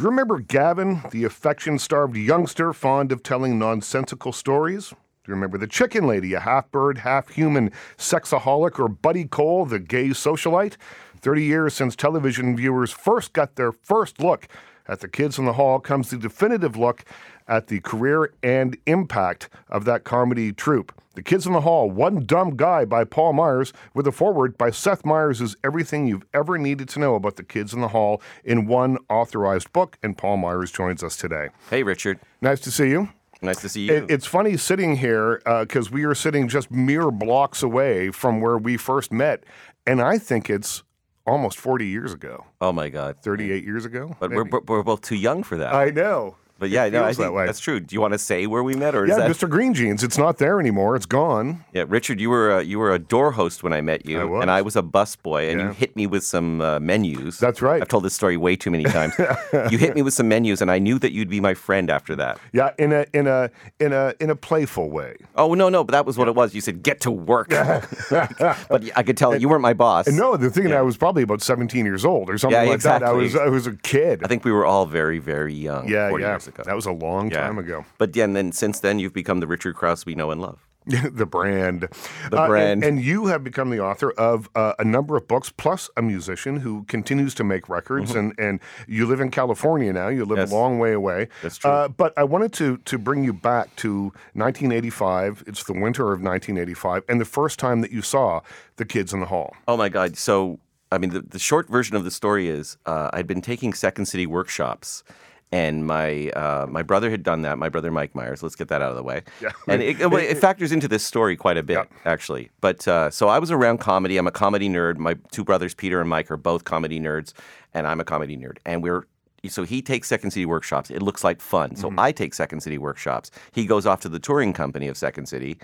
Do you remember Gavin, the affection starved youngster fond of telling nonsensical stories? Do you remember the chicken lady, a half bird, half human sexaholic, or Buddy Cole, the gay socialite? 30 years since television viewers first got their first look at the kids in the hall comes the definitive look at the career and impact of that comedy troupe. The Kids in the Hall, One Dumb Guy by Paul Myers, with a foreword by Seth Meyers, is everything you've ever needed to know about the Kids in the Hall in one authorized book. And Paul Myers joins us today. Hey, Richard. Nice to see you. Nice to see you. It, it's funny sitting here because uh, we are sitting just mere blocks away from where we first met. And I think it's almost 40 years ago. Oh, my God. 38 years ago. But we're, we're both too young for that. I know. But yeah, no, I that think way. that's true. Do you want to say where we met, or Yeah, is that? Mr. Green Jeans. It's not there anymore. It's gone. Yeah, Richard, you were a, you were a door host when I met you, I was. and I was a busboy, and Yeah. you hit me with some uh, menus. That's right. I've told this story way too many times. you hit me with some menus, and I knew that you'd be my friend after that. Yeah, in a in a in a in a playful way. Oh no, no, but that was what it was. You said get to work, but I could tell you weren't my boss. No, the thing is I was probably about 17 years old or something Yeah, like that. I was I was a kid. I think we were all very, very young. yeah, 40 yeah. That was a long Yeah. time ago. But yeah, and then since then you've become the Richard Krause we know and love. the brand. The Uh, and- brand. And, you have become the author of uh, a number of books, plus a musician who continues to make records. And, and you live in California now. You live Mm-hmm. Yes. a long way away. That's true. Uh, but I wanted to, to bring you back to 1985. It's the winter of 1985, and the first time that you saw the kids in the hall. Oh my God! So I mean, the, the short version of the story is uh, I'd been taking Second City workshops. And my uh, my brother had done that. My brother Mike Myers. Let's get that out of the way. Yeah. And it, it, it factors into this story quite a bit, Yeah. actually. But uh, so I was around comedy. I'm a comedy nerd. My two brothers, Peter and Mike, are both comedy nerds, and I'm a comedy nerd. And we're so he takes Second City workshops. It looks like fun. So I take Second City workshops. He goes off to the touring company of Second City,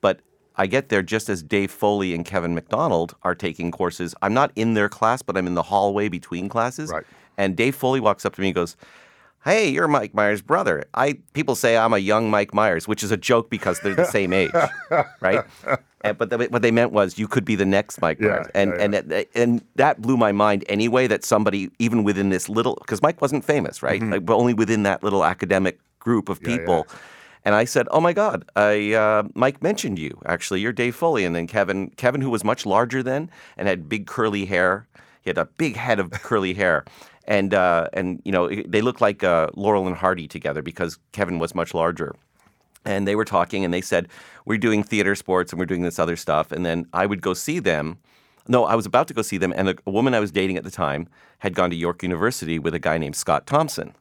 but I get there just as Dave Foley and Kevin McDonald are taking courses. I'm not in their class, but I'm in the hallway between classes. Right. And Dave Foley walks up to me and goes, Hey, you're Mike Myers' brother. I people say I'm a young Mike Myers, which is a joke because they're the same age, right? And, but the, what they meant was you could be the next Mike Yeah, Myers, and yeah, and that- and that blew my mind anyway. That somebody even within this little because Mike wasn't famous, right? Like, but only within that little academic group of Mm-hmm. yeah. people. And I said, "Oh my God, I uh, Mike mentioned you. Actually, you're Dave Foley." And then Kevin, Kevin, who was much larger then and had big curly hair. He had a big head of curly hair, and uh, and you know they looked like uh, Laurel and Hardy together because Kevin was much larger. And they were talking, and they said, "We're doing theater sports, and we're doing this other stuff." And then I would go see them. No, I was about to go see them, and a, a woman I was dating at the time had gone to York University with a guy named Scott Thompson.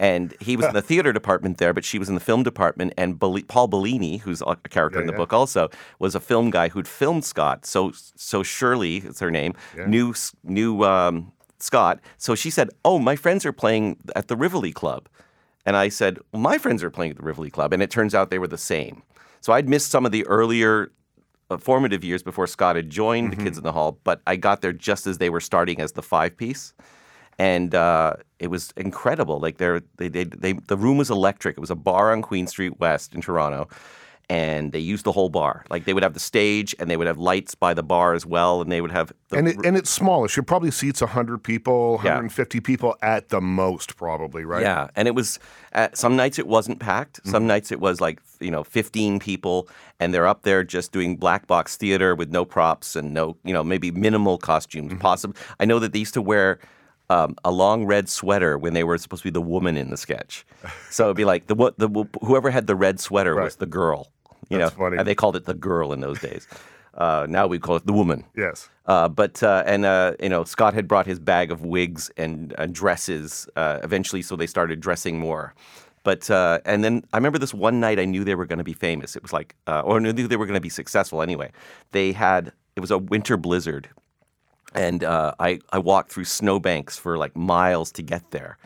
And he was in the theater department there, but she was in the film department. And Paul Bellini, who's a character in the yeah. book also, was a film guy who'd filmed Scott. So, so Shirley is her name, knew knew um, Scott. So she said, "Oh, my friends are playing at the Rivoli Club," and I said, well, "My friends are playing at the Rivoli Club," and it turns out they were the same. So I'd missed some of the earlier uh, formative years before Scott had joined the Kids in the Hall, but I got there just as they were starting as the five piece, and uh, it was incredible. Like they, they, they, the room was electric. It was a bar on Queen Street West in Toronto, and they used the whole bar. Like they would have the stage, and they would have lights by the bar as well, and they would have the And it, and it's smallish. It probably seats 100 people, Yeah. 150 people at the most, probably, right? Yeah, and it was uh, some nights it wasn't packed. Some nights it was like you know 15 people, and they're up there just doing black box theater with no props and no you know maybe minimal costumes. Possible. I know that they used to wear. Um, a long red sweater when they were supposed to be the woman in the sketch, so it'd be like the, wo- the whoever had the red sweater was the girl. You That's know, funny. And they called it the girl in those days. Uh, now we call it the woman. Yes. Uh, but uh, and uh, you know Scott had brought his bag of wigs and uh, dresses uh, eventually, so they started dressing more. But uh, and then I remember this one night I knew they were going to be famous. It was like, uh, or I knew they were going to be successful anyway. They had it was a winter blizzard, and uh, I I walked through snowbanks for like miles to get there.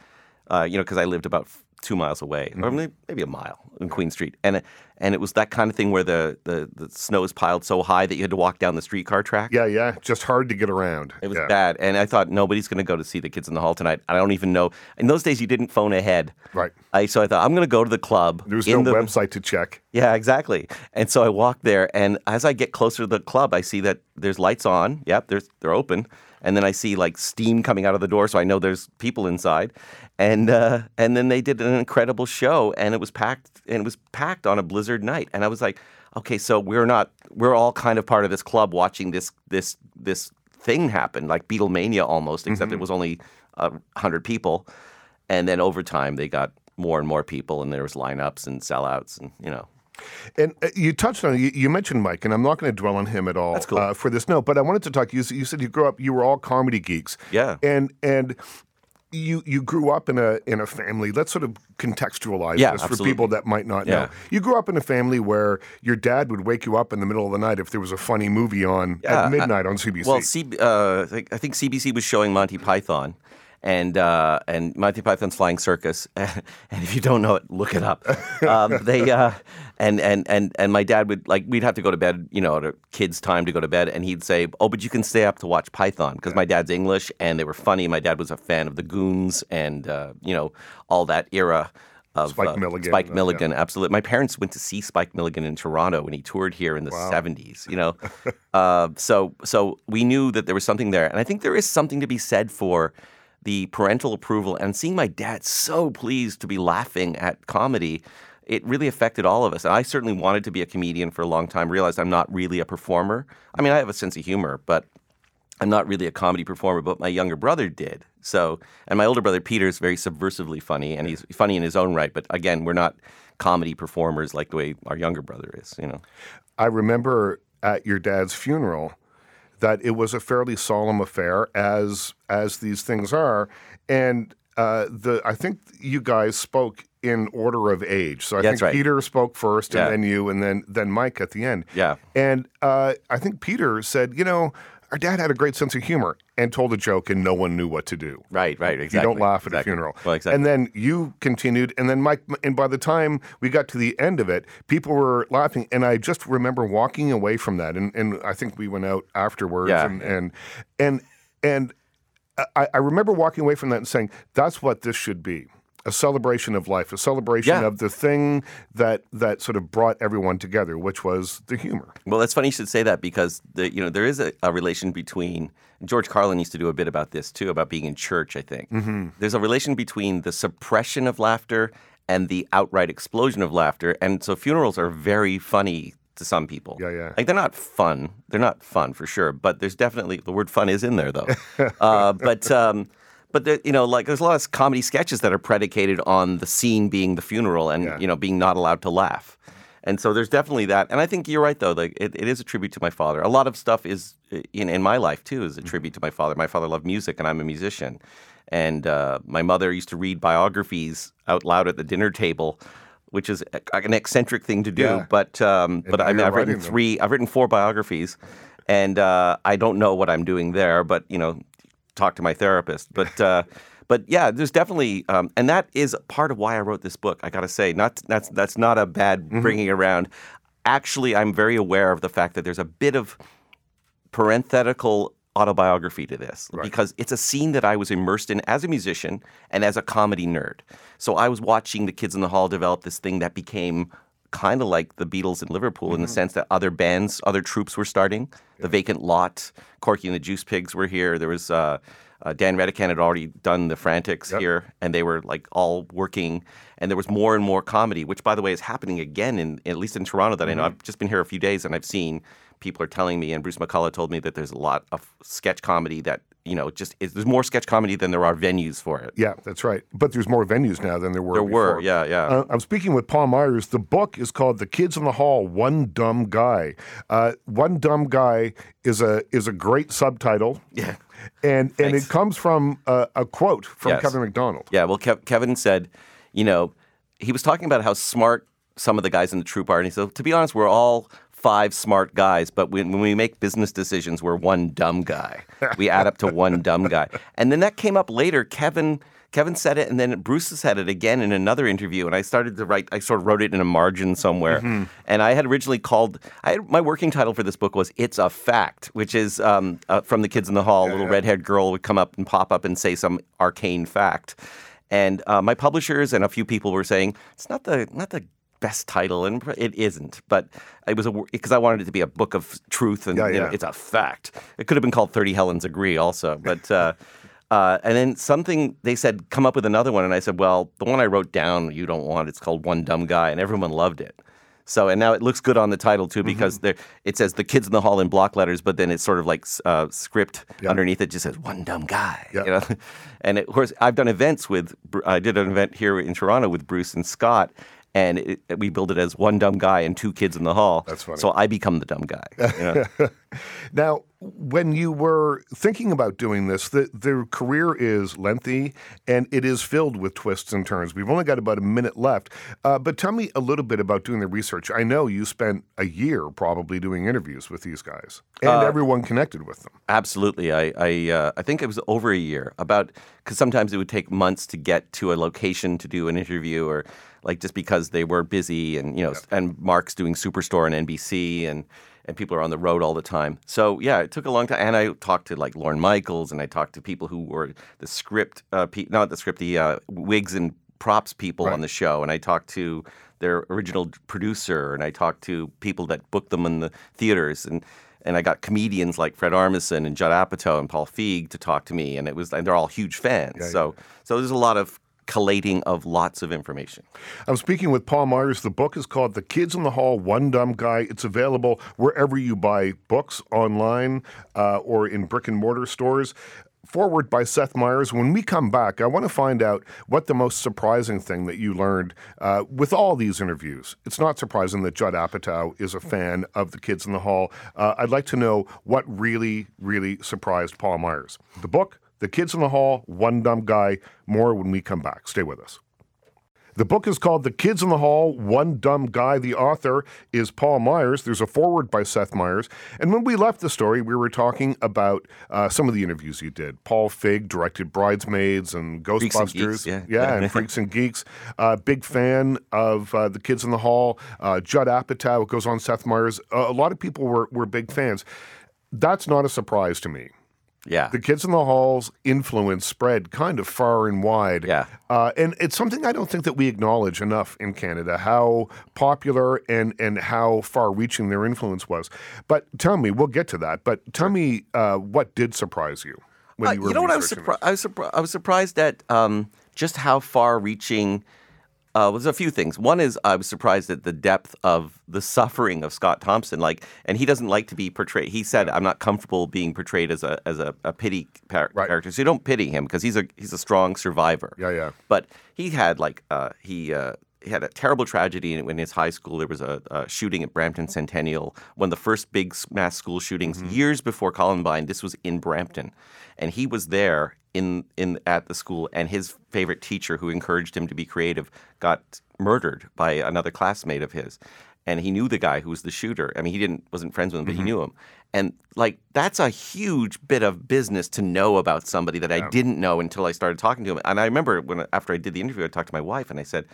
Uh, you know, because I lived about two miles away, or Mm-hmm. may- maybe a mile in Queen Street, and it- and it was that kind of thing where the, the the snow is piled so high that you had to walk down the streetcar track. Yeah, yeah. Just hard to get around. It was yeah. bad, and I thought nobody's going to go to see the kids in the hall tonight. I don't even know. In those days, you didn't phone ahead. Right. I so I thought I'm going to go to the club. There was no the, website to check. Yeah, exactly. And so I walk there, and as I get closer to the club, I see that there's lights on. Yep, there's they're open, and then I see like steam coming out of the door, so I know there's people inside, and uh, and then they did an incredible show, and it was packed, and it was packed on a blizzard night, and I was like, okay, so we're not, we're all kind of part of this club watching this this this thing happen, like Beatlemania almost, except Mm-hmm. it was only a hundred people, and then over time they got more and more people, and there was lineups and sellouts, and you know. And uh, you touched on you, you mentioned Mike, and I'm not going to dwell on him at all cool. uh, for this note. But I wanted to talk. You, you said you grew up. You were all comedy geeks. Yeah. And and you you grew up in a in a family. Let's sort of contextualize Yeah, this for people that might not Yeah. know. You grew up in a family where your dad would wake you up in the middle of the night if there was a funny movie on Yeah, at midnight on CBC. Well, C- uh, I think- I think CBC was showing Monty Python, and uh, and Monty Python's Flying Circus. and if you don't know it, look it up. Um, they uh, and and and and my dad would like we'd have to go to bed, you know, at a kid's time to go to bed, and he'd say, "Oh, but you can stay up to watch Python because my dad's English and they were funny. My dad was a fan of the Goons and uh, you know all that era." Of, Spike uh, Milligan, Spike uh, yeah. Milligan, absolutely. My parents went to see Spike Milligan in Toronto when he toured here in the '70s. You know, uh, so so we knew that there was something there, and I think there is something to be said for the parental approval and seeing my dad so pleased to be laughing at comedy. It really affected all of us. And I certainly wanted to be a comedian for a long time. Realized I'm not really a performer. I mean, I have a sense of humor, but I'm not really a comedy performer, but my younger brother did. So, and my older brother Peter is very subversively funny, and he's funny in his own right. But again, we're not comedy performers like the way our younger brother is. You know, I remember at your dad's funeral that it was a fairly solemn affair, as as these things are, and uh, the I think you guys spoke in order of age. So I That's think right. Peter spoke first, Yeah. and then you, and then then Mike at the end. Yeah. and uh, I think Peter said, you know, our dad had a great sense of humor and told a joke, and no one knew what to do. right, right, exactly. You don't laugh at exactly. a funeral. Well, exactly. And then you continued, and then Mike, and by the time we got to the end of it, people were laughing, and I just remember walking away from that, and, and I think we went out afterwards, Yeah. and and and and I, I remember walking away from that and saying, "That's what this should be." A celebration of life, a celebration Yeah. of the thing that that sort of brought everyone together, which was the humor. Well, it's funny you should say that because the, you know there is a, a relation between George Carlin used to do a bit about this too about being in church. I think Mm-hmm. there's a relation between the suppression of laughter and the outright explosion of laughter, and so funerals are very funny to some people. Yeah, yeah. Like they're not fun. They're not fun for sure, but there's definitely the word fun is in there though. uh, but. Um, but there, you know, like there's a lot of comedy sketches that are predicated on the scene being the funeral and Yeah. you know being not allowed to laugh. And so there's definitely that. And I think you're right, though. Like it, it is a tribute to my father. A lot of stuff is in, in my life, too, is a tribute to my father. My father loved music, and I'm a musician. And uh, my mother used to read biographies out loud at the dinner table, which is an eccentric thing to do. Yeah. But um, but I I've written writing them. three. I've written four biographies, and uh, I don't know what I'm doing there. But you know, talk to my therapist. But uh, but yeah, there's definitely, um, and that is part of why I wrote this book. I got to say, not that's that's not a bad Mm-hmm. bringing around. Actually, I'm very aware of the fact that there's a bit of parenthetical autobiography to this because it's a scene that I was immersed in as a musician and as a comedy nerd. So I was watching the kids in the hall develop this thing that became kind of like the Beatles in Liverpool in the sense that other bands, other troupes were starting. The Vacant Lot, Corky and the Juice Pigs were here. There was uh, uh, Dan Redican had already done the Frantics here, and they were like all working. And there was more and more comedy, which, by the way, is happening again in at least in Toronto. That I know. I've just been here a few days, and I've seen people are telling me, and Bruce McCullough told me that there's a lot of sketch comedy that you know just there's more sketch comedy than there are venues for it. Yeah, that's right. But there's more venues now than there were. There were, yeah, yeah. Uh, I'm speaking with Paul Myers. The book is called "The Kids in the Hall: One Dumb Guy." Uh, One dumb guy is a is a great subtitle. Yeah. and and Thanks. it comes from uh, a quote from Yes. Kevin McDonald. Yeah, well, Kev- Kevin said, you know, he was talking about how smart some of the guys in the troupe are, and he said, to be honest, we're all five smart guys, but when, when we make business decisions, we're one dumb guy. We add up to one dumb guy, and then that came up later. Kevin. Kevin said it, and then Bruce said it again in another interview. And I started to write. I sort of wrote it in a margin somewhere. And I had originally called. I had, my working title for this book was "It's a Fact," which is um, uh, from the Kids in the Hall. a little red-haired girl would come up and pop up and say some arcane fact. And uh, my publishers and a few people were saying it's not the not the best title, and it isn't. But it was a because I wanted it to be a book of truth, and Yeah, you know, it's a fact. It could have been called Thirty Helens Agree, also, but. Uh, uh, and then something they said, come up with another one, and I said, well, the one I wrote down, you don't want. It's called One Dumb Guy, and everyone loved it. So and now it looks good on the title too because there it says the kids in the hall in block letters, but then it's sort of like uh, script Yeah. underneath it just says one dumb guy. Yeah. You know? And of course, I've done events with. I did an event here in Toronto with Bruce and Scott, and it, we billed it as one dumb guy and two kids in the hall. That's funny. So I become the dumb guy. You know? Now, when you were thinking about doing this, the, the career is lengthy and it is filled with twists and turns. We've only got about a minute left, uh, but tell me a little bit about doing the research. I know you spent a year probably doing interviews with these guys and Uh, everyone connected with them. Absolutely. I I, uh, I think it was over a year. About because sometimes it would take months to get to a location to do an interview, or like just because they were busy, and you know, and Mark's doing Superstore and NBC, and and people are on the road all the time. So yeah, it took a long time. And I talked to like Lorne Michaels, and I talked to people who were the script, uh, pe- not the script, the uh, wigs and props people on the show, and I talked to their original producer, and I talked to people that booked them in the theaters, and and I got comedians like Fred Armisen and Judd Apatow and Paul Feig to talk to me, and it was and they're all huge fans. so so there's a lot of collating of lots of information. I'm speaking with Paul Myers. The book is called The Kids in the Hall One Dumb Guy. It's available wherever you buy books online uh, or in brick and mortar stores. Foreword by Seth Meyers. When we come back, I want to find out what the most surprising thing that you learned uh, with all these interviews. It's not surprising that Judd Apatow is a fan of the Kids in the Hall. Uh, I'd like to know what really, really surprised Paul Myers. The book, The Kids in the Hall, One Dumb Guy. More when we come back. Stay with us. The book is called The Kids in the Hall One Dumb Guy. The author is Paul Myers. There's a foreword by Seth Meyers. And when we left the story, we were talking about uh, some of the interviews you did. Paul Feig directed Bridesmaids and Freaks and Ghostbusters. Geeks, yeah. and Freaks and Geeks. Uh, big fan of uh, The Kids in the Hall. Uh, Judd Apatow, it goes on Seth Meyers. Uh, a lot of people were, were big fans. That's not a surprise to me. Yeah. The Kids in the Hall's influence spread kind of far and wide. Yeah. Uh, and it's something I don't think that we acknowledge enough in Canada, how popular and, and how far reaching their influence was. But tell me, we'll get to that, but tell me uh, what did surprise you when Uh, you were You know what I was surprised. I was, surpri- I was surprised at um, just how far-reaching. Uh, was a few things. One is I was surprised at the depth of the suffering of Scott Thompson. Like, and he doesn't like to be portrayed. He said, "I'm not comfortable being portrayed as a as a, a pity par- Right. character." So you don't pity him because he's a he's a strong survivor. Yeah, yeah. But he had like uh, he. Uh, he had a terrible tragedy in, in his high school. There was a, a shooting at Brampton Centennial, one of the first big mass school shootings Mm-hmm. years before Columbine. This was in Brampton, and he was there in in at the school. And his favorite teacher, who encouraged him to be creative, got murdered by another classmate of his. And he knew the guy who was the shooter. I mean, he didn't wasn't friends with him, but he Mm-hmm. knew him. And like that's a huge bit of business to know about somebody that I didn't know until I started talking to him. And I remember when after I did the interview, I talked to my wife and I said,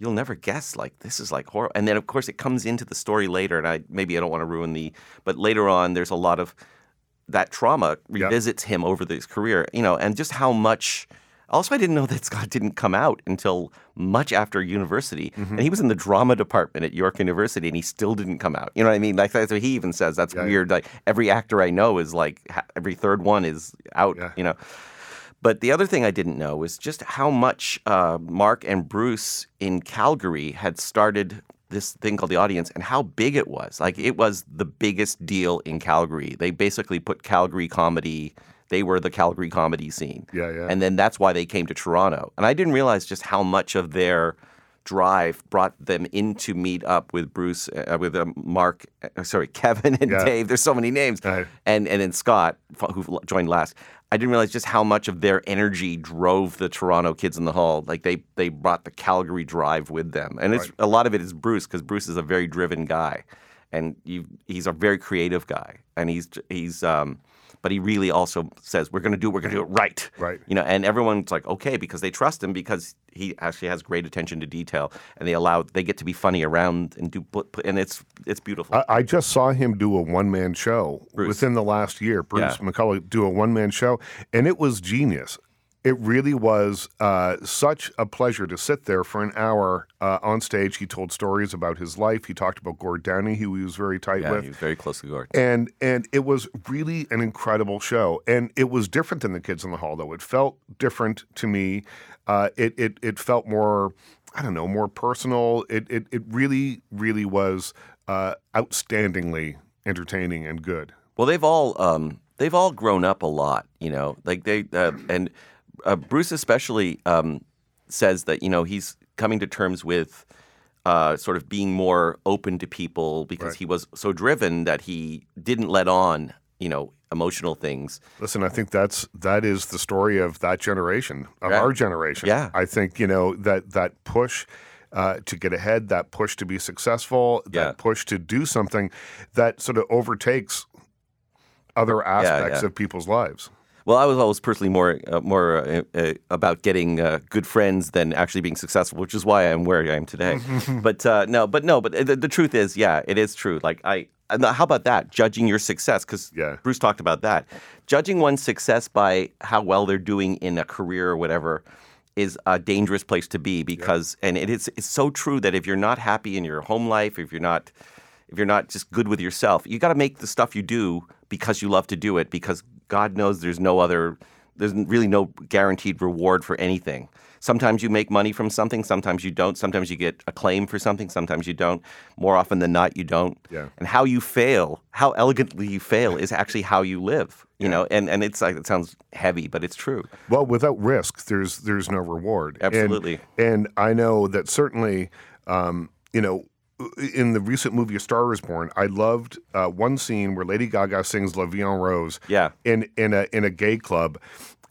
"You'll never guess. Like this is like horror." And then of course it comes into the story later. And I maybe I don't want to ruin the, but later on there's a lot of that trauma revisits him over his career. You know, and just how much. Also, I didn't know that Scott didn't come out until much after university, and he was in the drama department at York University, and he still didn't come out. You know what I mean? Like that's what he even says. That's weird. Like every actor I know is like every third one is out. Yeah. You know. But the other thing I didn't know was just how much uh, Mark and Bruce in Calgary had started this thing called the audience and how big it was. Like it was the biggest deal in Calgary. They basically put Calgary comedy. They were the Calgary comedy scene. Yeah, yeah. And then that's why they came to Toronto. And I didn't realize just how much of their drive brought them in to meet up with Bruce, uh, with uh, Mark, uh, sorry, Kevin and Yeah. Dave. There's so many names. Right. And and then Scott, who joined last. I didn't realize just how much of their energy drove the Toronto kids in the hall. Like they they brought the Calgary drive with them, and it's a lot of it is Bruce because Bruce is a very driven guy, and you, he's a very creative guy, and he's he's um, but he really also says we're going to do it, we're going to do it right, Right. You know, and everyone's like okay because they trust him because he actually has great attention to detail, and they allow they get to be funny around and do and it's it's beautiful. I, I just saw him do a one man show Bruce. within the last year. Bruce Yeah. McCullough do a one man show, and it was genius. It really was uh, such a pleasure to sit there for an hour uh, on stage. He told stories about his life. He talked about Gord Downie, who he was very tight Yeah, with. he was very close to Gord. and and it was really an incredible show and it was different than the kids in the hall though it felt different to me uh, it, it it felt more i don't know more personal it it, it really really was uh, outstandingly entertaining and good Well, they've all um, they've all grown up a lot, you know. Like they uh, and uh, Bruce especially um, says that you know he's coming to terms with uh, sort of being more open to people because Right. he was so driven that he didn't let on, you know, emotional things. listen i think that's that is the story of that generation of Yeah. our generation Yeah. i think you know that that push uh, to get ahead, that push to be successful, that Yeah. push to do something that sort of overtakes other aspects yeah. of people's lives. Well, I was always personally more uh, more uh, uh, about getting uh, good friends than actually being successful, which is why I'm where I am today. but uh, no, but no, but the, the truth is, yeah, it is true. Like I, and how about that? Judging your success, because Yeah. Bruce talked about that. Judging one's success by how well they're doing in a career or whatever is a dangerous place to be because, and it is it's so true that if you're not happy in your home life, if you're not if you're not just good with yourself, you got to make the stuff you do because you love to do it. Because God knows there's no other, there's really no guaranteed reward for anything. Sometimes you make money from something, sometimes you don't. Sometimes you get acclaim for something, sometimes you don't. More often than not, you don't. Yeah. And how you fail, how elegantly you fail, is actually how you live. You know, and and it's like it sounds heavy, but it's true. Well, without risk, there's there's no reward. And- Absolutely. And, I know that certainly, um, you know, in the recent movie A Star Is Born, I loved uh, one scene where Lady Gaga sings La Vie en Rose. Yeah. In in a in a gay club,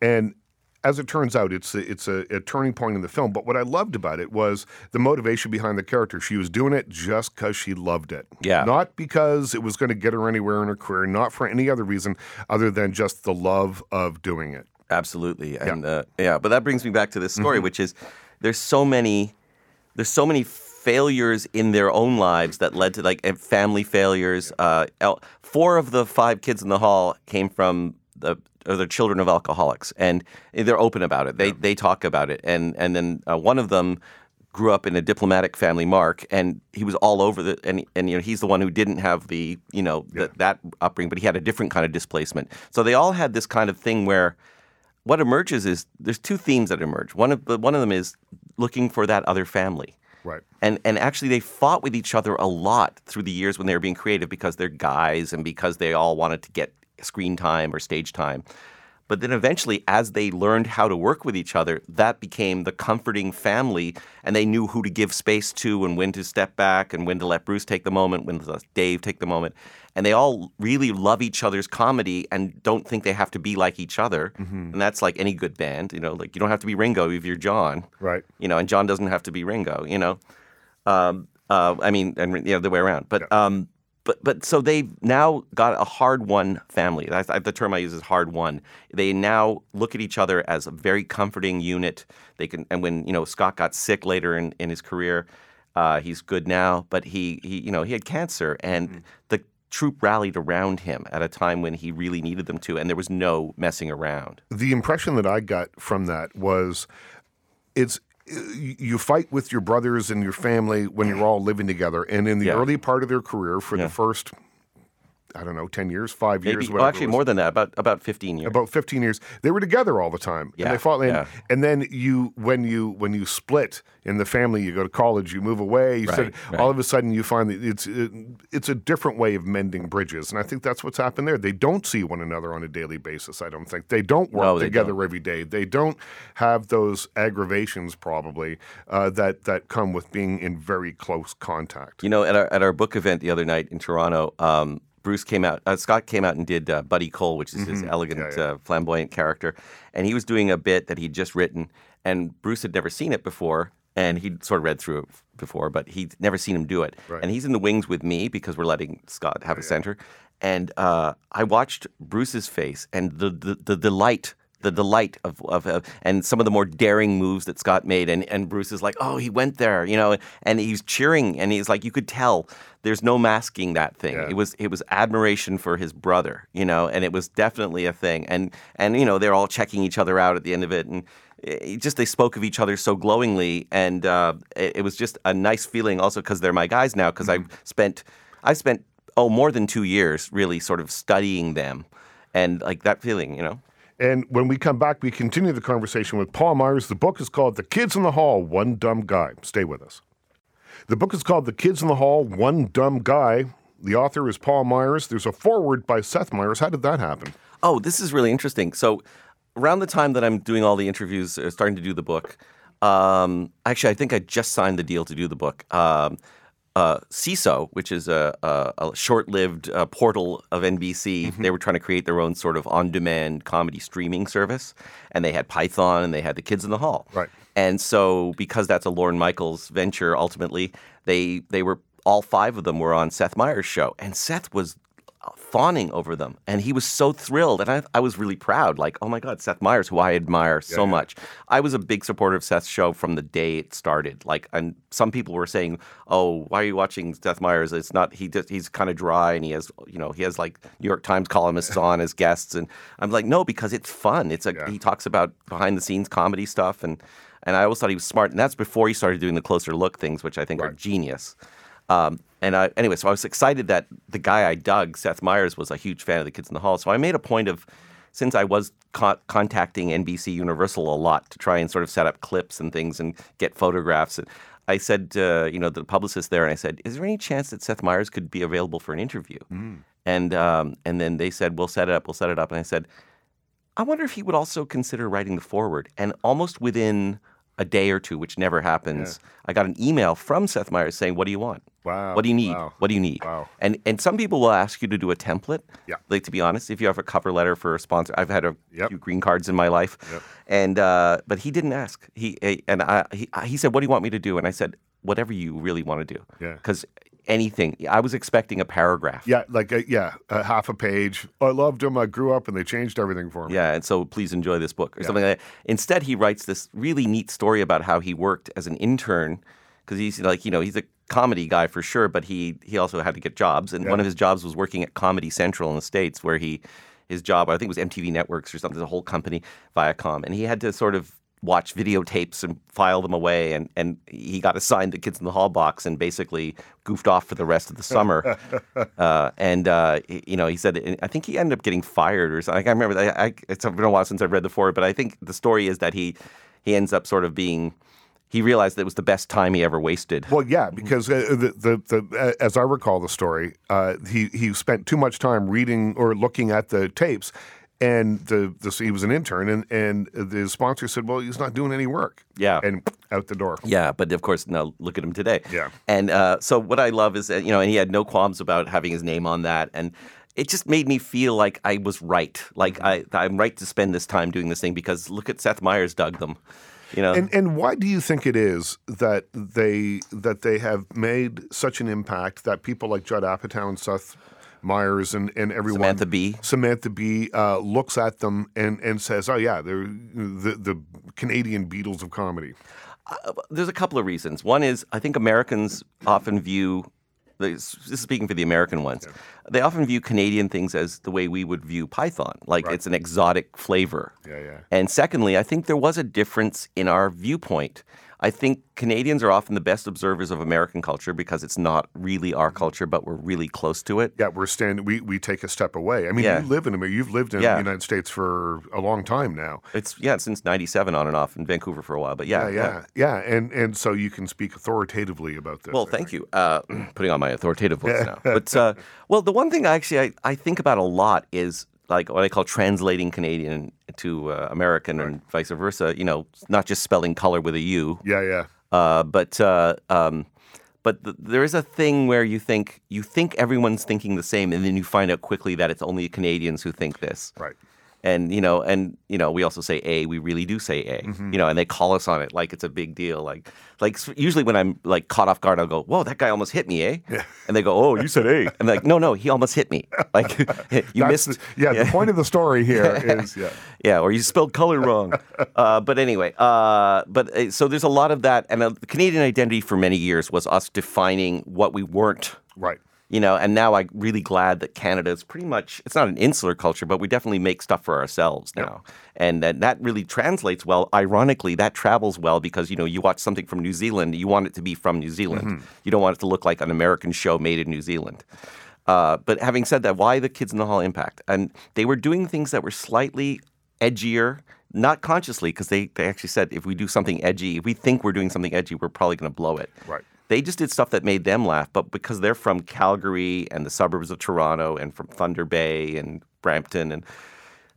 and as it turns out, it's a, it's a, a turning point in the film. But what I loved about it was the motivation behind the character. She was doing it just because she loved it. Yeah. Not because it was going to get her anywhere in her career. Not for any other reason other than just the love of doing it. Absolutely, and yeah. Uh, yeah, but that brings me back to this story, Mm-hmm. which is there's so many there's so many failures in their own lives that led to like eh, family failures. Uh, four of the five kids in the hall came from the or the children of alcoholics, and they're open about it. They they talk about it, and and then uh, one of them grew up in a diplomatic family, Mark, and he was all over the and and you know he's the one who didn't have the you know the, that upbringing, but he had a different kind of displacement. So they all had this kind of thing where what emerges is there's two themes that emerge. One of the, one of them is looking for that other family. Right. And and actually they fought with each other a lot through the years when they were being creative because they're guys and because they all wanted to get screen time or stage time. But then eventually, as they learned how to work with each other, that became the comforting family, and they knew who to give space to and when to step back and when to let Bruce take the moment, when to let Dave take the moment. And they all really love each other's comedy and don't think they have to be like each other. And that's like any good band, you know, like you don't have to be Ringo if you're John, Right. you know, and John doesn't have to be Ringo, you know. Um, uh, I mean, and the other way around. But um, but but so they've now got a hard won family. That's, the term I use is hard won. They now look at each other as a very comforting unit. They can, and when you know Scott got sick later in, in his career, uh, he's good now. But he he you know he had cancer, and the troupe rallied around him at a time when he really needed them to, and there was no messing around. the impression that I got from that was it's you fight with your brothers and your family when you're all living together and in the Yeah. early part of their career for Yeah. the first I don't know 10 years 5 Maybe, years well, actually more than that, about about fifteen years. about 15 years they were together all the time Yeah, and they fought and, yeah. and then you when you when you split in the family you go to college you move away you said Right, all right. of a sudden you find that it's it, it's a different way of mending bridges and i think that's what's happened there they don't see one another on a daily basis i don't think they don't work No, they together don't. every day they don't have those aggravations probably uh, that that come with being in very close contact You know, at our at our book event the other night in Toronto, um, Bruce came out. Uh, Scott came out and did uh, Buddy Cole, which is his elegant, Mm-hmm. Yeah, yeah. Uh, flamboyant character, and he was doing a bit that he'd just written, and Bruce had never seen it before, and he'd sort of read through it before, but he'd never seen him do it. Right. And he's in the wings with me because we're letting Scott have a center, and uh, I watched Bruce's face and the, the the delight the delight of, of uh, and some of the more daring moves that Scott made, and and Bruce is like, oh, he went there, you know, and he's cheering, and he's like, you could tell there's no masking that thing. Yeah. It was it was admiration for his brother, you know, and it was definitely a thing, and and you know they're all checking each other out at the end of it, and it just they spoke of each other so glowingly, and uh, it, it was just a nice feeling. Also, because they're my guys now, because Mm-hmm. I spent I spent oh more than two years really sort of studying them, and like that feeling, you know. And when we come back, we continue the conversation with Paul Myers. The book is called The Kids in the Hall One Dumb Guy. Stay with us. The book is called The Kids in the Hall One Dumb Guy. The author is Paul Myers. There's a foreword by Seth Myers. How did that happen? Oh, this is really interesting. So, around the time that I'm doing all the interviews, uh, starting to do the book, um, actually, I think I just signed the deal to do the book. Um, uh, Seeso, which is a, a, a short-lived uh, portal of NBC, they were trying to create their own sort of on-demand comedy streaming service, and they had Python and they had the Kids in the Hall. Right. And so, because that's a Lorne Michaels venture, ultimately, they they were all five of them were on Seth Meyers' show, and Seth was fawning over them, and he was so thrilled, and I, I was really proud. Like, oh my God, Seth Meyers, who I admire so yeah. much. I was a big supporter of Seth's show from the day it started. Like, and some people were saying, "Oh, why are you watching Seth Meyers? It's not he. Just, he's kind of dry, and he has, you know, he has like New York Times columnists on as guests." And I'm like, no, because it's fun. It's a Yeah. he talks about behind the scenes comedy stuff, and and I always thought he was smart, and that's before he started doing the closer look things, which I think are genius. Um, and I, anyway, so I was excited that the guy I dug, Seth Meyers, was a huge fan of the Kids in the Hall. So I made a point of, since I was co- contacting NBC Universal a lot to try and sort of set up clips and things and get photographs, and I said, uh, you know, the publicist there, and I said, "Is there any chance that Seth Meyers could be available for an interview?" And um, and then they said, "We'll set it up. We'll set it up." And I said, I wonder if he would also consider writing the foreword. And almost within a day or two, which never happens, I got an email from Seth Meyers saying, "What do you want? Wow. What do you need? Wow. What do you need?" Wow. And and some people will ask you to do a template. Yeah. Like to be honest, if you have a cover letter for a sponsor, I've had a Yep. few green cards in my life, Yep. and uh, but he didn't ask. He and I he, he said, "What do you want me to do?" And I said, "Whatever you really want to do." Yeah. Because anything, I was expecting a paragraph. Yeah, like a, yeah, a half a page. I loved him. I grew up, and they changed everything for me. Yeah, and so please enjoy this book or something like that. Instead, he writes this really neat story about how he worked as an intern because he's like, you know, he's a comedy guy for sure, but he he also had to get jobs, and one of his jobs was working at Comedy Central in the states, where he his job I think was MTV Networks or something, the whole company Viacom, and he had to sort of watch videotapes and file them away and, and he got assigned the kids in the hall box and basically goofed off for the rest of the summer. Uh, and uh, you know he said I think he ended up getting fired or something. I can't remember. I, I, it's been a while since I've read the foreword but I think the story is that he he ends up sort of being he realized that it was the best time he ever wasted. Well, yeah, because uh, the, the, the uh, as I recall the story, uh, he he spent too much time reading or looking at the tapes, and the, the he was an intern, and and the sponsor said, "Well, he's not doing any work." Yeah. and out the door. Yeah, but of course, now look at him today. Yeah. And uh, so what I love is that, you know, and he had no qualms about having his name on that. And it just made me feel like I was right. Like Mm-hmm. I, I'm right to spend this time doing this thing because look at Seth Meyers dug them. You know, And and why do you think it is that they that they have made such an impact that people like Judd Apatow and Seth Meyers and, and everyone Samantha Bee. Samantha Bee uh, looks at them and, and says, "Oh yeah, they're the the Canadian Beatles of comedy." there's a couple of reasons. One is I think Americans often view this is speaking for the American ones. They often view Canadian things as the way we would view Python, like it's an exotic flavor. Yeah, yeah. And secondly, I think there was a difference in our viewpoint. I think Canadians are often the best observers of American culture because it's not really our culture, but we're really close to it. Yeah, we're stand. We, we take a step away. I mean, Yeah. you live in America. You've lived in Yeah. the United States for a long time now. It's yeah, since '97 on and off in Vancouver for a while, but yeah, Yeah, yeah, yeah. And and so you can speak authoritatively about this. Well, thank you. Uh, putting on my authoritative voice now. But uh, well, the one thing I actually I, I think about a lot is like what I call translating Canadian to uh, American and vice versa. You know, not just spelling color with a U, Yeah, yeah. uh, but uh, um, but th- there is a thing where you think you think everyone's thinking the same, and then you find out quickly that it's only Canadians who think this. Right. And you know, and you know, we also say A. We really do say A. Mm-hmm. You know, and they call us on it like it's a big deal. Like, like usually when I'm like caught off guard, I'll go, "Whoa, that guy almost hit me, eh?" yeah. And they go, "Oh, you said A." I'm like, "No, no, he almost hit me. Like, you That's missed." the- yeah, the point of the story here is yeah. Yeah, or you spelled color wrong. uh, but anyway, uh, but uh, so there's a lot of that, and uh, the Canadian identity for many years was us defining what we weren't. Right. You know, and now I'm really glad that Canada is pretty much, it's not an insular culture, but we definitely make stuff for ourselves now. And that, that really translates well. Ironically, that travels well because, you know, you watch something from New Zealand, you want it to be from New Zealand. You don't want it to look like an American show made in New Zealand. Uh, but having said that, why the Kids in the Hall impact? And they were doing things that were slightly edgier, not consciously, because they, they actually said if we do something edgy, if we think we're doing something edgy, we're probably going to blow it. Right. They just did stuff that made them laugh, but because they're from Calgary and the suburbs of Toronto and from Thunder Bay and Brampton and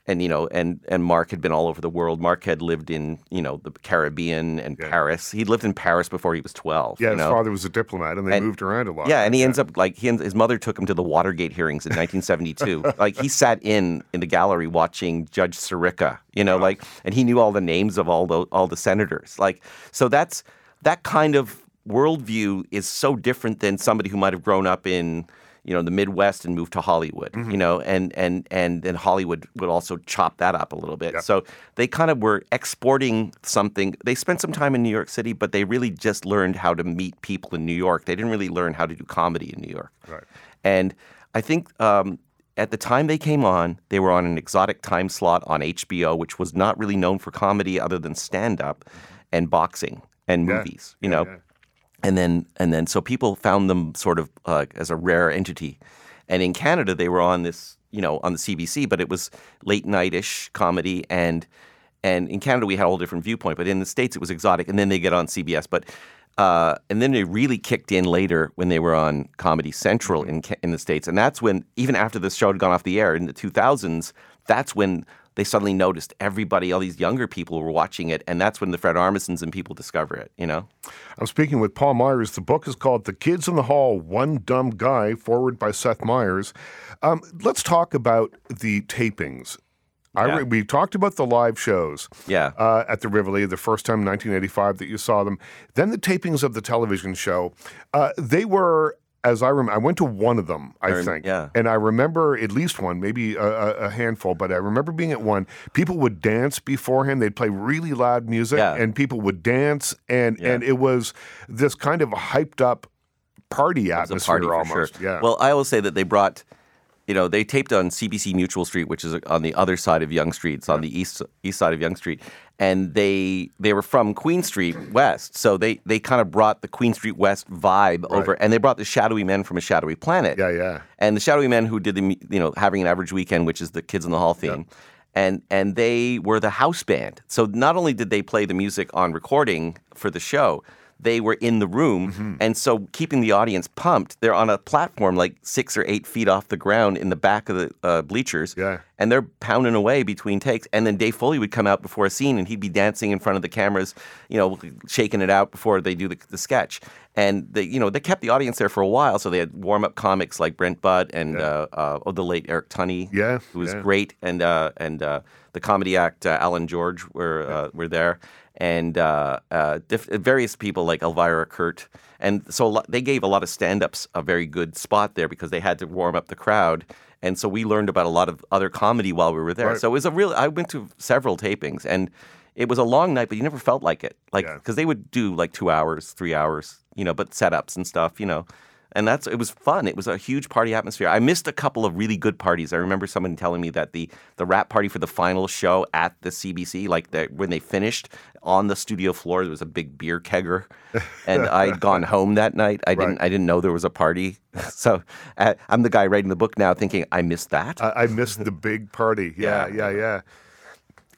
and you know and and Mark had been all over the world. Mark had lived in you know the Caribbean and Paris. He lived in Paris before he was twelve. Yeah, his know? father was a diplomat, and they And- moved around a lot. Yeah, and he ends up like he and his mother took him to the Watergate hearings in 1972. like he sat in in the gallery watching Judge Sirica, you know, like and he knew all the names of all the all the senators. Like so that's that kind of worldview is so different than somebody who might have grown up in you know the Midwest and moved to Hollywood, you know, and and and then Hollywood would also chop that up a little bit. So they kind of were exporting something. They spent some time in New York City, but they really just learned how to meet people in New York. They didn't really learn how to do comedy in New York. Right. And I think um, at the time they came on, they were on an exotic time slot on HBO, which was not really known for comedy other than stand up and boxing and Yeah. movies, you know yeah. And then and then so people found them sort of uh, as a rare entity. And in canada they were on this you know on the cbc but it was late nightish comedy. And and in canada we had a whole different viewpoint but in the states it was exotic. And then they get on cbs but uh, and then they really kicked in later when they were on Comedy Central in in the states, and that's when even after the show had gone off the air in the 2000s, that's when they suddenly noticed everybody, all these younger people were watching it, and that's when the Fred Armisens and people discover it. You know, I'm speaking with Paul Myers. The book is called The Kids in the Hall One Dumb Guy, foreword by Seth Meyers. Um, let's talk about the tapings. I Yeah. re- we talked about the live shows Yeah. uh, at the Rivoli the first time in 1985 that you saw them. Then the tapings of the television show. Uh, they were, as I remember, I went to one of them, I, think. yeah. And I remember at least one, maybe a, a, handful, but I remember being at one. People would dance beforehand. They'd play really loud music, Yeah. and people would dance, and Yeah. and it was this kind of hyped up party atmosphere party almost. sure. Yeah. Well, I will say that they brought, you know, they taped on CBC Mutual Street, which is on the other side of Yonge Street. It's on the east east side of Yonge Street, and they they were from Queen Street West, so they they kind of brought the Queen Street West vibe over, and they brought the Shadowy Men from a Shadowy Planet. yeah, yeah. and the Shadowy Men who did the you know having an average weekend, which is the Kids in the Hall theme, and and they were the house band. So not only did they play the music on recording for the show, they were in the room, Mm-hmm. and so keeping the audience pumped. They're on a platform like six or eight feet off the ground in the back of the uh, bleachers, Yeah. and they're pounding away between takes. And then Dave Foley would come out before a scene, and he'd be dancing in front of the cameras, you know, shaking it out before they do the, the sketch. And they, you know, they kept the audience there for a while. So they had warm up comics like Brent Butt and uh, uh, oh, the late Eric Tunney, Yeah, who was yeah. great, and uh, and uh, the comedy act uh, Alan George were uh, were there, and uh, uh, diff- various people like Elvira Kurt, and so a lot, they gave a lot of stand-ups a very good spot there because they had to warm up the crowd. And so we learned about a lot of other comedy while we were there. Right. So it was a real. I went to several tapings, and it was a long night, but you never felt like it. Like Yeah. because they would do like two hours, three hours, you know, but setups and stuff, you know. And that's it was fun. It was a huge party atmosphere. I missed a couple of really good parties. I remember someone telling me that the the wrap party for the final show at the CBC, like the, when they finished on the studio floor, there was a big beer kegger, and I'd gone home that night. I didn't I didn't know there was a party. So uh, I'm the guy writing the book now, thinking I missed that. I, I missed the big party. Yeah, yeah, Yeah. yeah.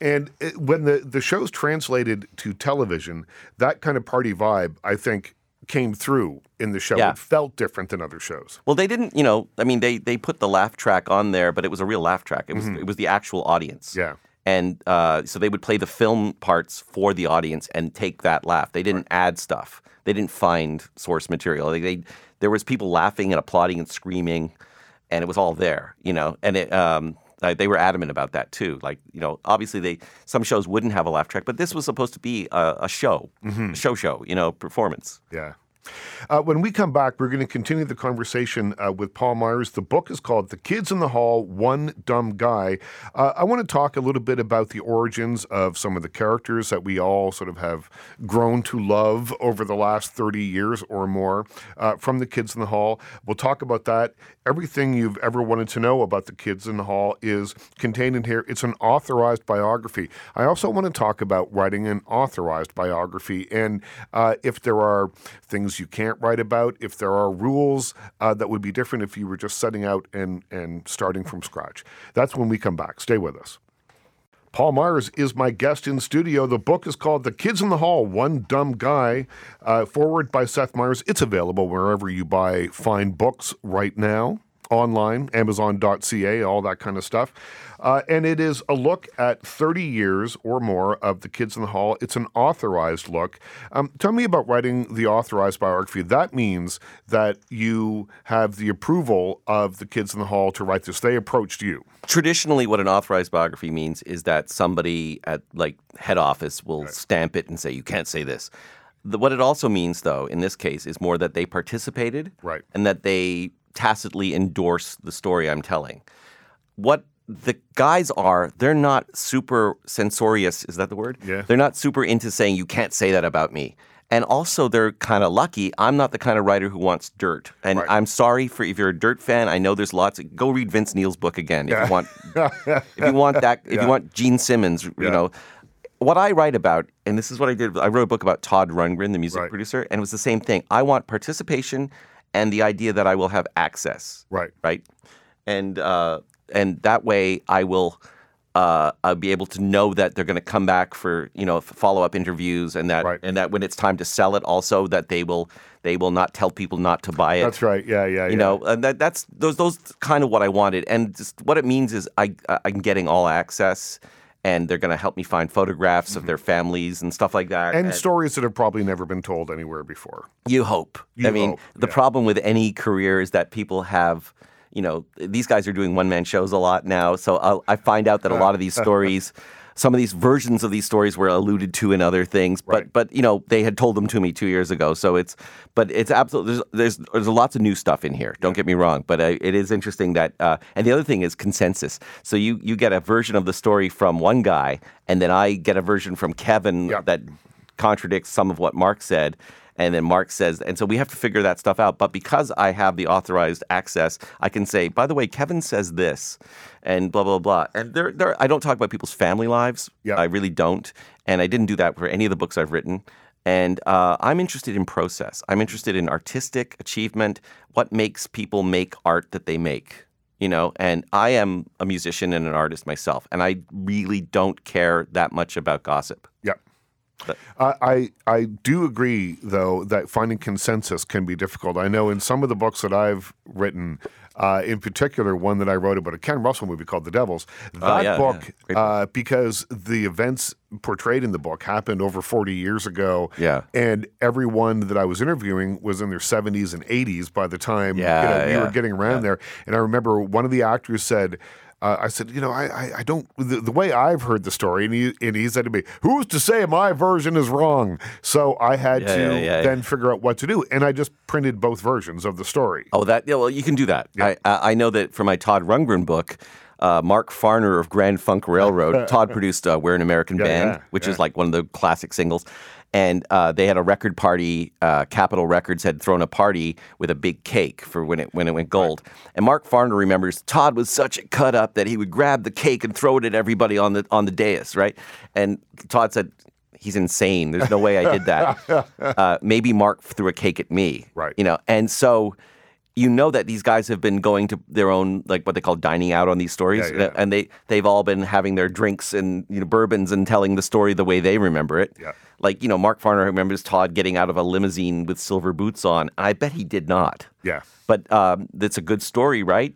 And it, when the, the shows translated to television, that kind of party vibe, I think, came through in the show. Yeah. It felt different than other shows. Well, they didn't, you know. I mean, they they put the laugh track on there, but it was a real laugh track. It was it was the actual audience. Yeah. And uh, so they would play the film parts for the audience and take that laugh. They didn't add stuff. They didn't find source material. They, they there was people laughing and applauding and screaming, and it was all there, you know. And it um, Uh, they were adamant about that too. Like you know, obviously they some shows wouldn't have a laugh track, but this was supposed to be a, a show, a show show, you know, performance. Yeah. Uh, when we come back, we're going to continue the conversation uh, with Paul Myers. The book is called The Kids in the Hall One Dumb Guy. Uh, I want to talk a little bit about the origins of some of the characters that we all sort of have grown to love over the last 30 years or more uh, from The Kids in the Hall. We'll talk about that. Everything you've ever wanted to know about The Kids in the Hall is contained in here. It's an authorized biography. I also want to talk about writing an authorized biography and uh, if there are things you can't write about, if there are rules uh, that would be different if you were just setting out and, and starting from scratch. That's when we come back. Stay with us. Paul Myers is my guest in studio. The book is called The Kids in the Hall One Dumb Guy, uh, foreword by Seth Meyers. It's available wherever you buy fine books right now online, Amazon.ca, all that kind of stuff. Uh, and it is a look at 30 years or more of the Kids in the Hall. It's an authorized look. Um, tell me about writing the authorized biography. That means that you have the approval of the Kids in the Hall to write this. They approached you. Traditionally, what an authorized biography means is that somebody at like head office will stamp it and say you can't say this. The, what it also means, though, in this case, is more that they participated, Right. and that they tacitly endorse the story I'm telling. What the guys are, they're not super censorious. Is that the word? Yeah. They're not super into saying you can't say that about me. And also, they're kind of lucky. I'm not the kind of writer who wants dirt. And Right. I'm sorry for if you're a dirt fan. I know there's lots. Of, go read Vince Neil's book again if you want. if you want that, if Yeah. you want Gene Simmons, you know. What I write about, and this is what I did. I wrote a book about Todd Rundgren, the music Right. producer, and it was the same thing. I want participation and the idea that I will have access Right. right? And uh, and that way I will uh, I'll be able to know that they're going to come back for you know follow up interviews, and that Right. and that when it's time to sell it, also that they will they will not tell people not to buy it. That's right. Yeah, yeah, You know, and that, that's those those kind of what I wanted, and just what it means is I I'm getting all access, and they're going to help me find photographs of their families and stuff like that. Mm-hmm. And stories that have probably never been told anywhere before. You hope. You I mean, hope, the yeah. problem with any career is that people have, you know, these guys are doing one man shows a lot now. So I'll, I find out that a lot of these stories, some of these versions of these stories were alluded to in other things, but Right. but you know they had told them to me two years ago. So it's, but it's absolutely there's there's, there's lots of new stuff in here. Don't get me wrong, but uh, it is interesting that. Uh, and the other thing is consensus. So you you get a version of the story from one guy, and then I get a version from Kevin Yeah. that contradicts some of what Mark said. And then Mark says, and so we have to figure that stuff out. But because I have the authorized access, I can say, by the way, Kevin says this, and blah blah blah. And there, there, I don't talk about people's family lives. Yeah. I really don't, and I didn't do that for any of the books I've written. And uh, I'm interested in process. I'm interested in artistic achievement. What makes people make art that they make? You know, and I am a musician and an artist myself, and I really don't care that much about gossip. Yeah. But- I, I do agree though that finding consensus can be difficult. I know in some of the books that I've written, uh, in particular one that I wrote about a Ken Russell movie called The Devils. That Oh, yeah, book, yeah. Uh, because the events portrayed in the book happened over 40 years ago. Yeah. And everyone that I was interviewing was in their 70s and 80s by the time you Yeah, know, we were getting around there. And I remember one of the actors said. Uh, I said, you know, I, I, I don't, the, the way I've heard the story, and he, and he said to me, who's to say my version is wrong? So I had Yeah, to yeah, yeah, then figure out what to do. And I just printed both versions of the story. Oh, that yeah. Well, you can do that. I I I know that for my Todd Rundgren book, uh, Mark Farner of Grand Funk Railroad, Todd produced uh, "We're an American Band," which is like one of the classic singles. And uh, they had a record party. Uh, Capitol Records had thrown a party with a big cake for when it when it went gold. And Mark Farner remembers Todd was such a cut up that he would grab the cake and throw it at everybody on the on the dais, right? And Todd said. He's insane. There's no way I did that. uh, maybe Mark threw a cake at me. Right. You know, and so you know that these guys have been going to their own like what they call dining out on these stories, Yeah, yeah. and they they've all been having their drinks and you know bourbons and telling the story the way they remember it. Yeah. Like you know, Mark Farner remembers Todd getting out of a limousine with silver boots on. I bet he did not. Yeah. But um, that's a good story, right?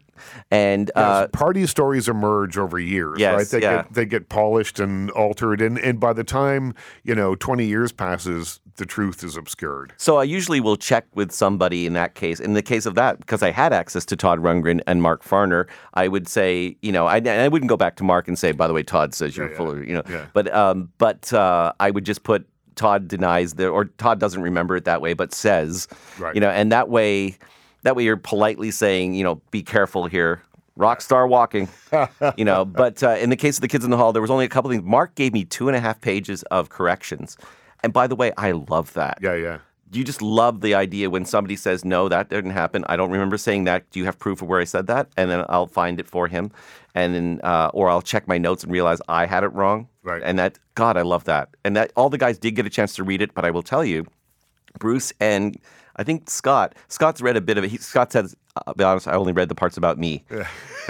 And uh, Party stories emerge over years, Yes, right? They yeah. get they get polished and altered, and, and by the time you know twenty years passes, the truth is obscured. So I usually will check with somebody in that case. In the case of that, because I had access to Todd Rundgren and Mark Farner, I would say, you know, I, I wouldn't go back to Mark and say, by the way, Todd says you're yeah. full of, you know, Yeah. but um, but uh, I would just put Todd denies the, or Todd doesn't remember it that way, but says, Right. you know, and that way, that way you're politely saying, you know, be careful here. Rock star walking, you know. But uh, in the case of the kids in the hall, there was only a couple things. Mark gave me two and a half pages of corrections, and by the way, I love that Yeah, yeah. you just love the idea when somebody says no that didn't happen i don't remember saying that do you have proof of where i said that and then i'll find it for him and then uh, or i'll check my notes and realize i had it wrong Right. and that god i love that and that all the guys did get a chance to read it but i will tell you bruce and i think scott scott's read a bit of it he, scott says i'll be honest i only read the parts about me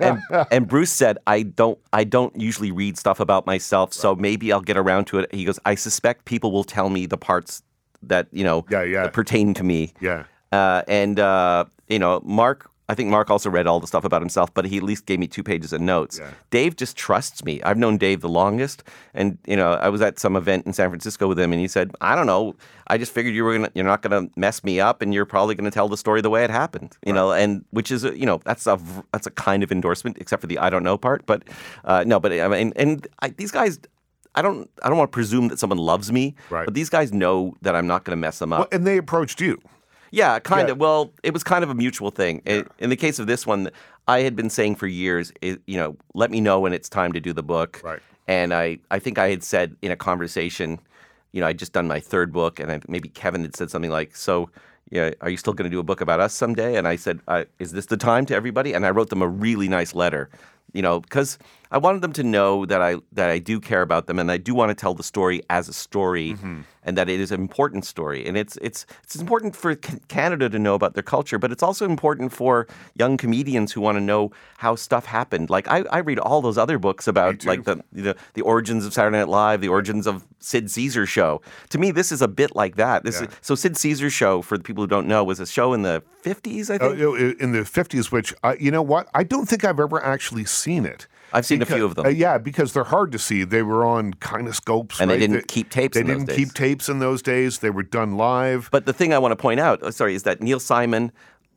and, and Bruce said, "I don't, I don't usually read stuff about myself, so maybe I'll get around to it." He goes, "I suspect people will tell me the parts that you know Yeah, yeah. that pertain to me." Yeah. Uh, and uh, you know, Mark. I think Mark also read all the stuff about himself, but he at least gave me two pages of notes. Yeah. Dave just trusts me. I've known Dave the longest, and you know, I was at some event in San Francisco with him, and he said, "I don't know. I just figured you were gonna, you're not going to mess me up, and you're probably going to tell the story the way it happened." You know, and which is, you know, that's a that's a kind of endorsement, except for the "I don't know" part. But uh, no, but I mean, and I, these guys. I don't. I don't want to presume that someone loves me, Right. but these guys know that I'm not going to mess them up. Well, and they approached you. Yeah, kind Yeah. of. Well, it was kind of a mutual thing. I- In the case of this one, I had been saying for years, you know, let me know when it's time to do the book. Right. And I, I think I had said in a conversation, you know, I'd just done my third book, and I, maybe Kevin had said something like, "So, yeah, are you still going to do a book about us someday?" And I said, uh, "Is this the time to everybody?" And I wrote them a really nice letter, you know, because I wanted them to know that I that I do care about them, and I do want to tell the story as a story, and that it is an important story, and it's it's it's important for Canada to know about their culture, but it's also important for young comedians who want to know how stuff happened. Like I, I read all those other books about like the you know, the origins of Saturday Night Live, the origins of Sid Caesar show. To me, this is a bit like that. This Yeah. is, so Sid Caesar show for the people who don't know was a show in the fifties, I Uh, think. know, in the 50s, which, I, you know what? I don't think I've ever actually seen it. I've seen a few of them. uh, yeah, because they're hard to see. They were on kinescopes. And they right? didn't keep tapes They in didn't days. keep tapes in those days. They were done live. But the thing I want to point out, oh, sorry, is that Neil Simon,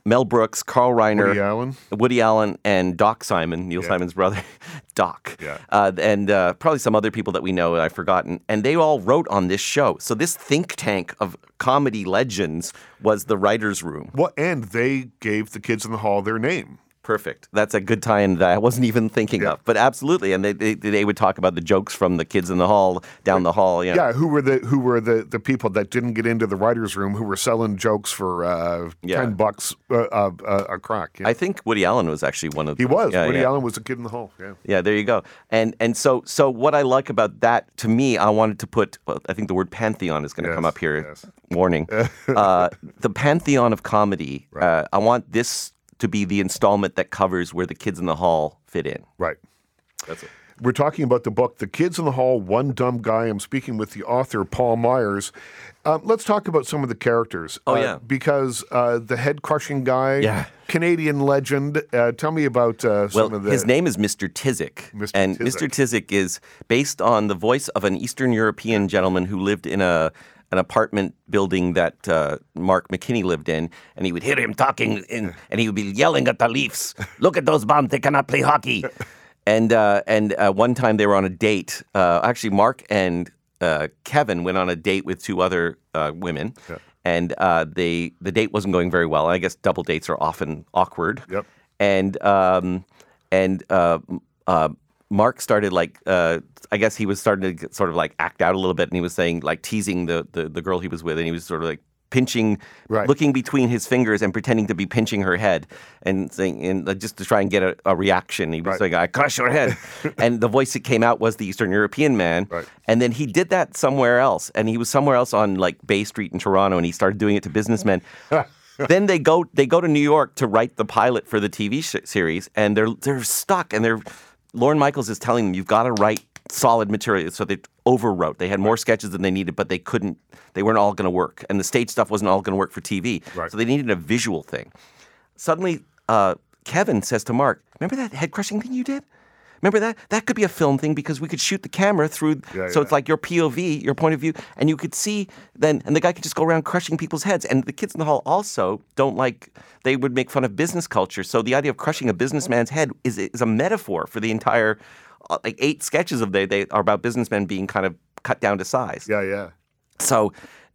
Mel Brooks, Carl Reiner, Woody Allen. Woody Allen, and Doc Simon, Neil Simon's brother, Doc, Yeah. uh, and uh, probably some other people that we know I've forgotten, and they all wrote on this show. So this think tank of comedy legends was the writers' room. Well, and they gave the kids in the hall their name. Perfect. That's a good tie-in that I wasn't even thinking of, but absolutely. And they, they they would talk about the jokes from the kids in the hall down the hall. Yeah. Yeah, who were the who were the, the people that didn't get into the writers' room who were selling jokes for uh, Yeah. ten bucks uh, uh, uh, a crack? Yeah. I think Woody Allen was actually one of the. he those. was. Yeah, Woody yeah. Allen was a kid in the hall. Yeah. Yeah, there you go. And and so so what I like about that to me, I wanted to put. Well, I think the word pantheon is going to Yes, come up here. yes. Warning. uh, the pantheon of comedy. Uh, I want this to be the installment that covers where the kids in the hall fit in. Right. That's it. We're talking about the book, The Kids in the Hall, One Dumb Guy. I'm speaking with the author, Paul Myers. Um, let's talk about some of the characters. Oh, Uh, yeah. Because uh, the head crushing guy, Yeah. Canadian legend. Uh, tell me about uh, Well, some of the. his name is Mr. Tyzik. Mr. And Tyzik. Mr. Tyzik is based on the voice of an Eastern European gentleman who lived in a an apartment building that uh, Mark McKinney lived in, and he would hear him talking, in, and he would be yelling at the Leafs, "Look at those bums! They cannot play hockey." and uh, and uh, one time they were on a date. Uh, actually, Mark and uh, Kevin went on a date with two other uh, women, and uh, they the date wasn't going very well. I guess double dates are often awkward Yep. and um, and uh, uh, Mark started like uh, I guess he was starting to get, sort of like act out a little bit, and he was saying like teasing the, the the girl he was with, and he was sort of like pinching, Right. looking between his fingers and pretending to be pinching her head, and saying and just to try and get a, a reaction. He was Right. saying, "I crush your head," and the voice that came out was the Eastern European man. Right. And then he did that somewhere else, and he was somewhere else on like Bay Street in Toronto, and he started doing it to businessmen. then they go they go to New York to write the pilot for the TV sh- series, and they're they're stuck, and they're Lorne Michaels is telling them you've got to write solid material, so they overwrote. They had more sketches than they needed, but they couldn't. They weren't all going to work, and the stage stuff wasn't all going to work for TV. Right. So they needed a visual thing. Suddenly, uh, Kevin says to Mark, "Remember that head crushing thing you did? Remember that? That could be a film thing because we could shoot the camera through. Yeah, so yeah. it's like your POV, your point of view, and you could see then, and the guy could just go around crushing people's heads. And the kids in the hall also don't like. They would make fun of business culture. So the idea of crushing a businessman's head is is a metaphor for the entire. uh, Like eight sketches of they they are about businessmen being kind of cut down to size. Yeah, yeah. So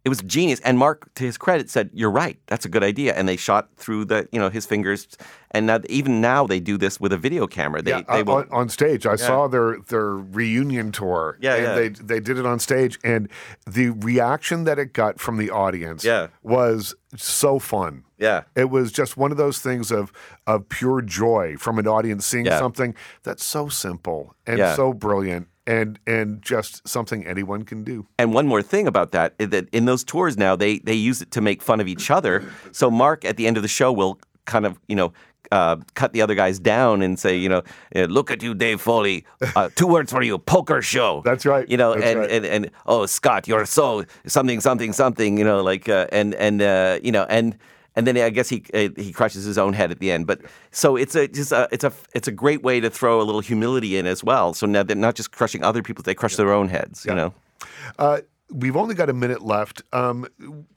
it was genius. And Mark, to his credit, said, "You're right. That's a good idea." And they shot through the, you know, his fingers. And now, even now, they do this with a video camera. They, yeah, they uh, will. on, on stage. I saw their their reunion tour. Yeah, and yeah. they they did it on stage, and the reaction that it got from the audience Yeah. was so fun. Yeah. It was just one of those things of of pure joy from an audience seeing Yeah. something that's so simple and Yeah. so brilliant and and just something anyone can do. And one more thing about that is that in those tours now, they they use it to make fun of each other. So Mark, at the end of the show, will kind of, you know. Uh, cut the other guys down and say, you know, "Uh, look at you, Dave Foley. Uh, two words for you: poker show. That's right. You know, and, right. and and oh, Scott, you're so something, something, something. You know, like uh, and and uh, you know, and and then I guess he uh, he crushes his own head at the end. But so it's a just a, it's a it's a great way to throw a little humility in as well. So now they're not just crushing other people; they crush their own heads. You know. Uh, we've only got a minute left. Um,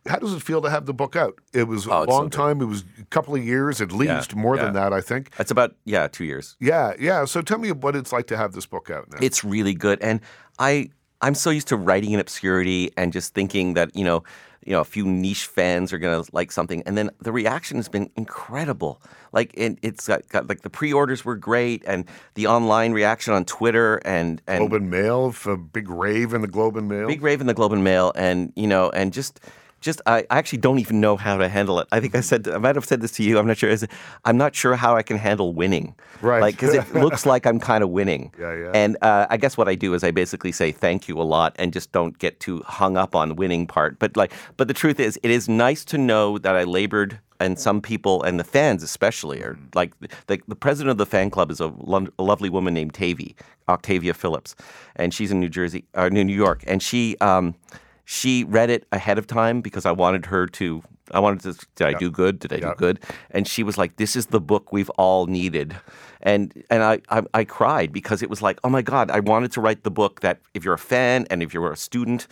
how does it feel to have the book out? It was a Oh, so long good. time. It was a couple of years at least, more than that, I think. It's about yeah, two years. Yeah, yeah. So tell me what it's like to have this book out now. It's really good, and I I'm so used to writing in obscurity and just thinking that you know you know a few niche fans are gonna like something, and then the reaction has been incredible. Like it, it's got, got like the pre-orders were great, and the online reaction on Twitter and and Globe and Mail, a big rave in the Globe and Mail. Big Rave in the Globe and Mail, and you know, and just, just I, I actually don't even know how to handle it. I think I said I might have said this to you. I'm not sure. Is it, I'm not sure how I can handle winning. Right. Like because it looks like I'm kind of winning. Yeah, yeah. And uh, I guess what I do is I basically say thank you a lot and just don't get too hung up on the winning part. But like, but the truth is, it is nice to know that I labored. And some people, and the fans especially, are like the, the president of the fan club is a, lo- a lovely woman named Tavy, Octavia Phillips, and she's in New Jersey, or New York, and she um, she read it ahead of time because I wanted her to. I wanted to. Did I do good? Did I Yeah. do good? And she was like, "This is the book we've all needed," and and I, I I cried because it was like, oh my god, I wanted to write the book that if you're a fan and if you're a student.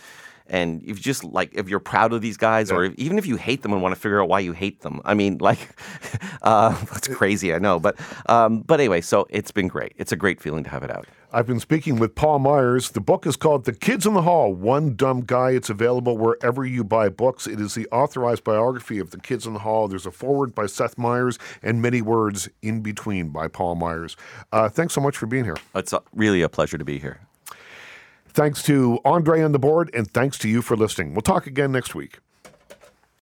And if you just like, if you're proud of these guys, or if, even if you hate them and want to figure out why you hate them, I mean, like, uh, that's crazy, I know, but, um, but anyway, so it's been great. It's a great feeling to have it out. I've been speaking with Paul Myers. The book is called The Kids in the Hall One Dumb Guy. It's available wherever you buy books. It is the authorized biography of the kids in the hall. There's a foreword by Seth Meyers and many words in between by Paul Myers. Uh, thanks so much for being here. It's a, really a pleasure to be here. Thanks to Andre on the board, and thanks to you for listening. We'll talk again next week.